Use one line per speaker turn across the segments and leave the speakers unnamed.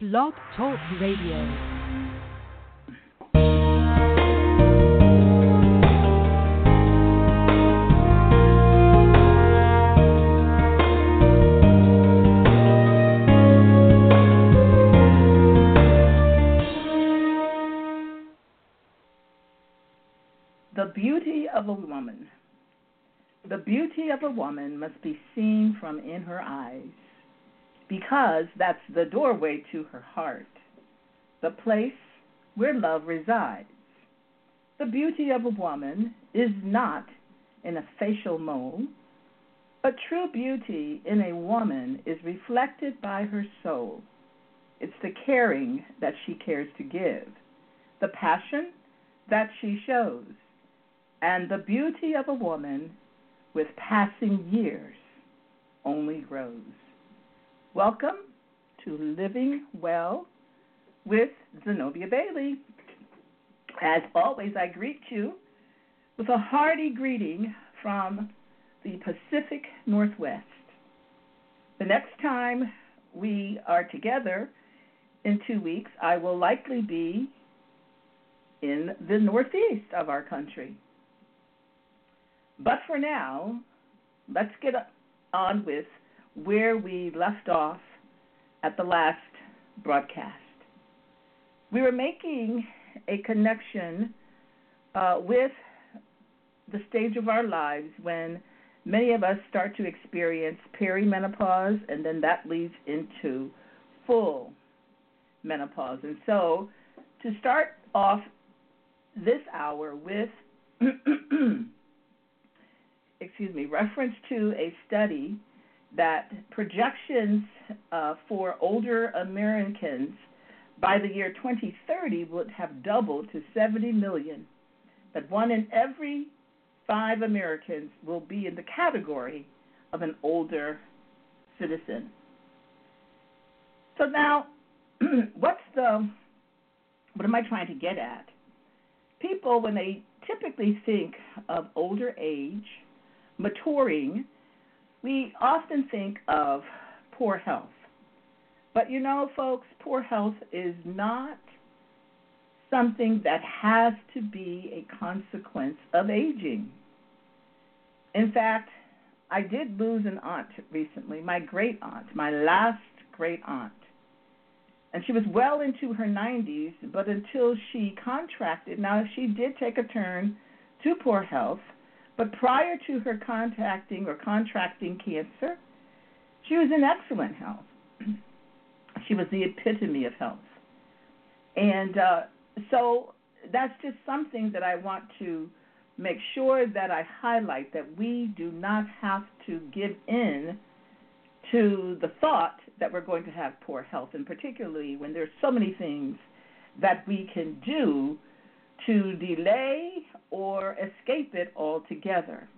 Blog Talk Radio.
The beauty of a woman. The beauty of a woman must be seen from in her eyes, because that's the doorway to her heart, the place where love resides. The beauty of a woman is not in a facial mold, but true beauty in a woman is reflected by her soul. It's the caring that she cares to give, the passion that she shows, and the beauty of a woman with passing years only grows. Welcome to Living Well with Zenobia Bailey. As always, I greet you with a hearty greeting from the Pacific Northwest. The next time we are together in two weeks, I will likely be in the Northeast of our country. But for now, let's get on with where we left off at the last broadcast. We were making a connection uh, with the stage of our lives when many of us start to experience perimenopause, and then that leads into full menopause. And so, to start off this hour with excuse me, reference to a study that projections uh, for older Americans by the year 2030 would have doubled to 70 million. That one in every five Americans will be in the category of an older citizen. So now, what's the what am I trying to get at? People, when they typically think of older age, maturing, we often think of poor health. But you know, folks, poor health is not something that has to be a consequence of aging. In fact, I did lose an aunt recently, my great aunt, my last great aunt. And she was well into her 90s, but until she contracted, now she did take a turn to poor health but prior to her contacting or contracting cancer, she was in excellent health. she was the epitome of health. And uh, so that's just something that I want to make sure that I highlight that we do not have to give in to the thought that we're going to have poor health, and particularly when there's so many things that we can do to delay or escape it altogether.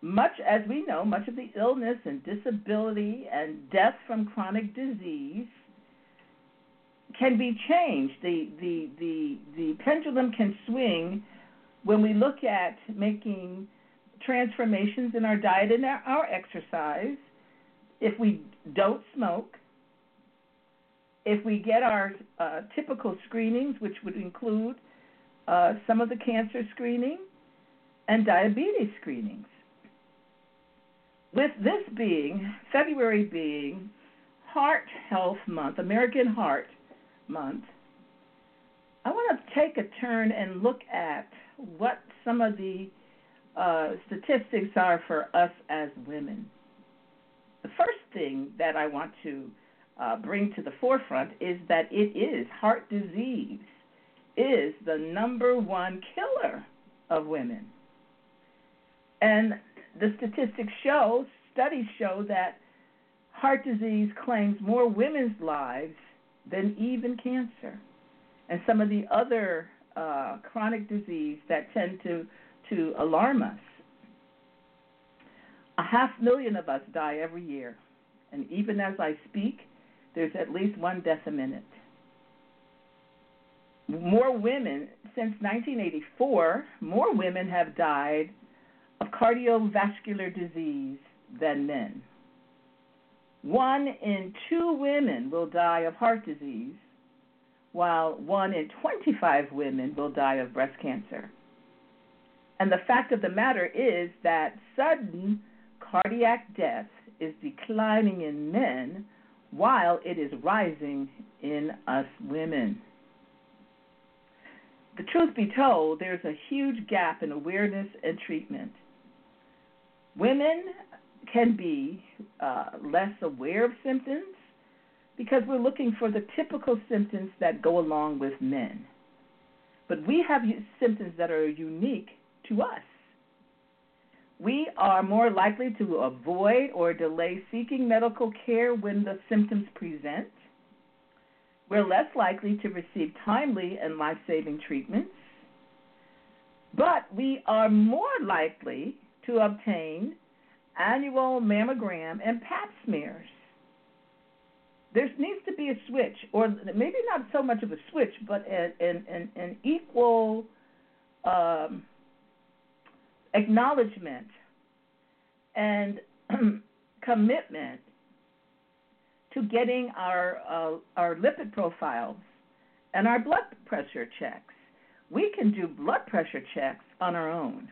Much as we know, much of the illness and disability and death from chronic disease can be changed. The, the, the, the pendulum can swing when we look at making transformations in our diet and our, exercise. If we don't smoke, if we get our uh, typical screenings, which would include uh, some of the cancer screening and diabetes screenings. With this being, February being Heart Health Month, American Heart Month, I want to take a turn and look at what some of the uh, statistics are for us as women. The first thing that I want to uh, bring to the forefront is that it is heart disease is the number one killer of women. And the statistics show, studies show that heart disease claims more women's lives than even cancer and some of the other uh, chronic disease that tend to, to alarm us. A half million of us die every year, and even as I speak, there's at least one death a minute. More women, since 1984, more women have died of cardiovascular disease than men. one in two women will die of heart disease, while one in 25 women will die of breast cancer. And the fact of the matter is that sudden cardiac death is declining in men while it is rising in us women. The truth be told, there's a huge gap in awareness and treatment. Women can be uh, less aware of symptoms because we're looking for the typical symptoms that go along with men. But we have symptoms that are unique to us. We are more likely to avoid or delay seeking medical care when the symptoms present. We're less likely to receive timely and life saving treatments. But we are more likely to obtain annual mammogram and pap smears. There needs to be a switch, or maybe not so much of a switch, but an, an, an equal um, acknowledgement and commitment to getting our uh, our lipid profiles and our blood pressure checks. We can do blood pressure checks on our own.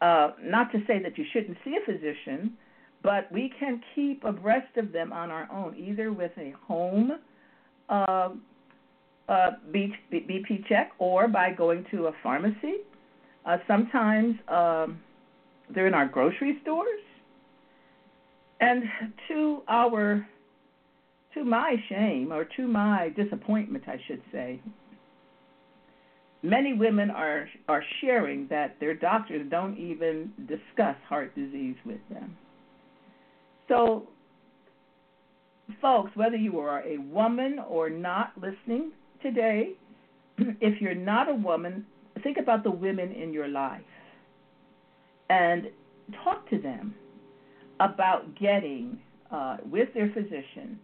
Uh, not to say that you shouldn't see a physician, but we can keep abreast of them on our own, either with a home uh, uh, BP check or by going to a pharmacy uh, sometimes um, they're in our grocery stores. And to our, to my shame, or to my disappointment, I should say, many women are are sharing that their doctors don't even discuss heart disease with them. So, folks, whether you are a woman or not listening today, if you're not a woman, think about the women in your life and talk to them about getting uh, with their physician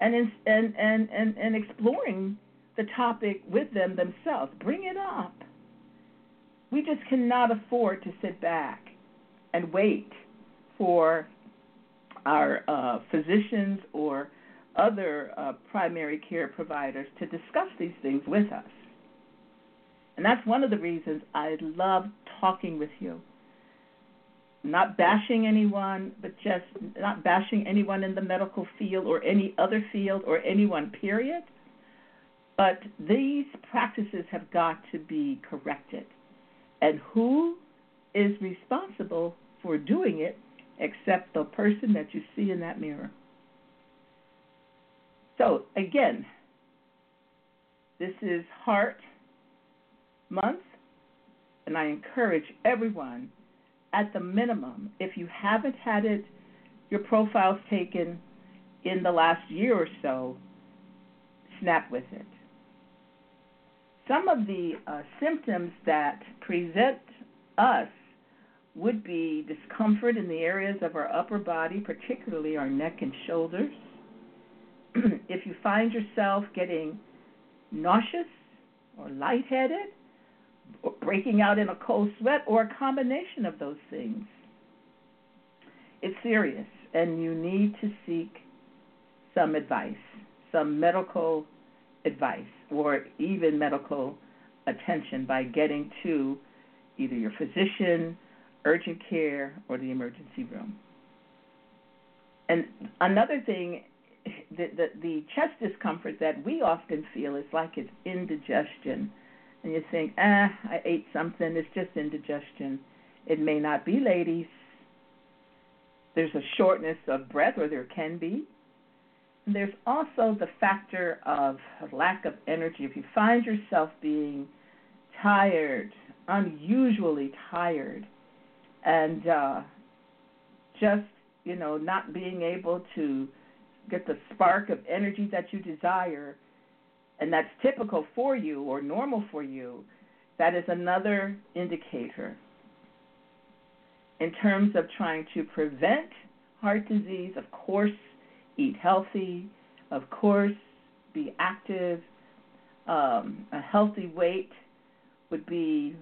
and, in, and, and, and, and exploring the topic with them themselves. Bring it up. We just cannot afford to sit back and wait for our uh, physicians or other uh, primary care providers to discuss these things with us. And that's one of the reasons I love talking with you. Not bashing anyone, but just not bashing anyone in the medical field or any other field or anyone, period. But these practices have got to be corrected. And who is responsible for doing it except the person that you see in that mirror? So, again, this is heart month, and I encourage everyone, at the minimum, if you haven't had it, your profiles taken in the last year or so, snap with it. Some of the uh, symptoms that present us would be discomfort in the areas of our upper body, particularly our neck and shoulders. if you find yourself getting nauseous or lightheaded, breaking out in a cold sweat, or a combination of those things. It's serious, and you need to seek some advice, some medical advice, or even medical attention by getting to either your physician, urgent care, or the emergency room. And another thing, the, the, the chest discomfort that we often feel is like it's indigestion and you think, ah, I ate something, it's just indigestion. It may not be, ladies. There's a shortness of breath, or there can be. And there's also the factor of lack of energy. If you find yourself being tired, unusually tired, and uh, just, you know, not being able to get the spark of energy that you desire, and that's typical for you or normal for you, that is another indicator. In terms of trying to prevent heart disease, of course, eat healthy, of course, be active. Um, a healthy weight would be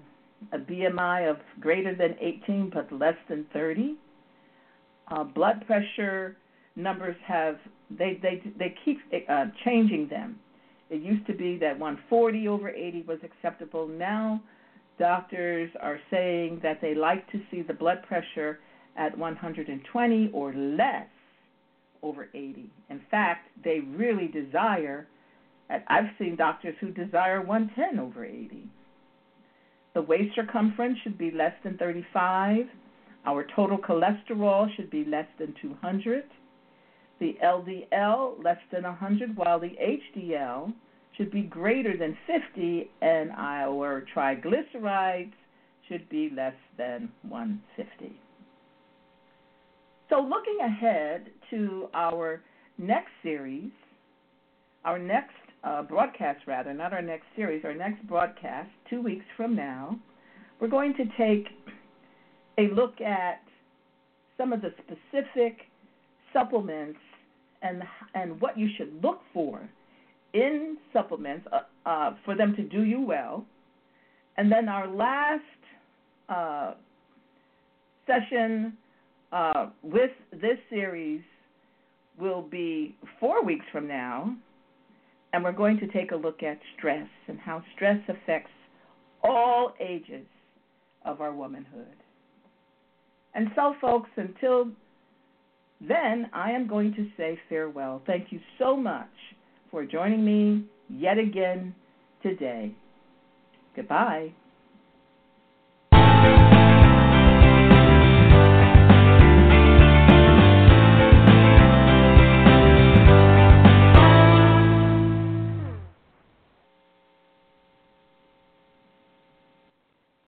a BMI of greater than 18 but less than 30. Uh, blood pressure numbers have they they they keep uh, changing them. It used to be that 140 over 80 was acceptable. Now doctors are saying that they like to see the blood pressure at 120 or less over 80. In fact, they really desire I've seen doctors who desire 110 over 80. The waist circumference should be less than 35. Our total cholesterol should be less than 200. The LDL less than 100, while the HDL should be greater than 50, and our triglycerides should be less than 150. So, looking ahead to our next series, our next uh, broadcast, rather, not our next series, our next broadcast, two weeks from now, we're going to take a look at some of the specific supplements and and what you should look for in supplements uh, uh, for them to do you well. And then our last uh, session uh, with this series will be four weeks from now, and we're going to take a look at stress and how stress affects all ages of our womanhood. And so, folks, until then, I am going to say farewell. Thank you so much for joining me yet again today. Goodbye.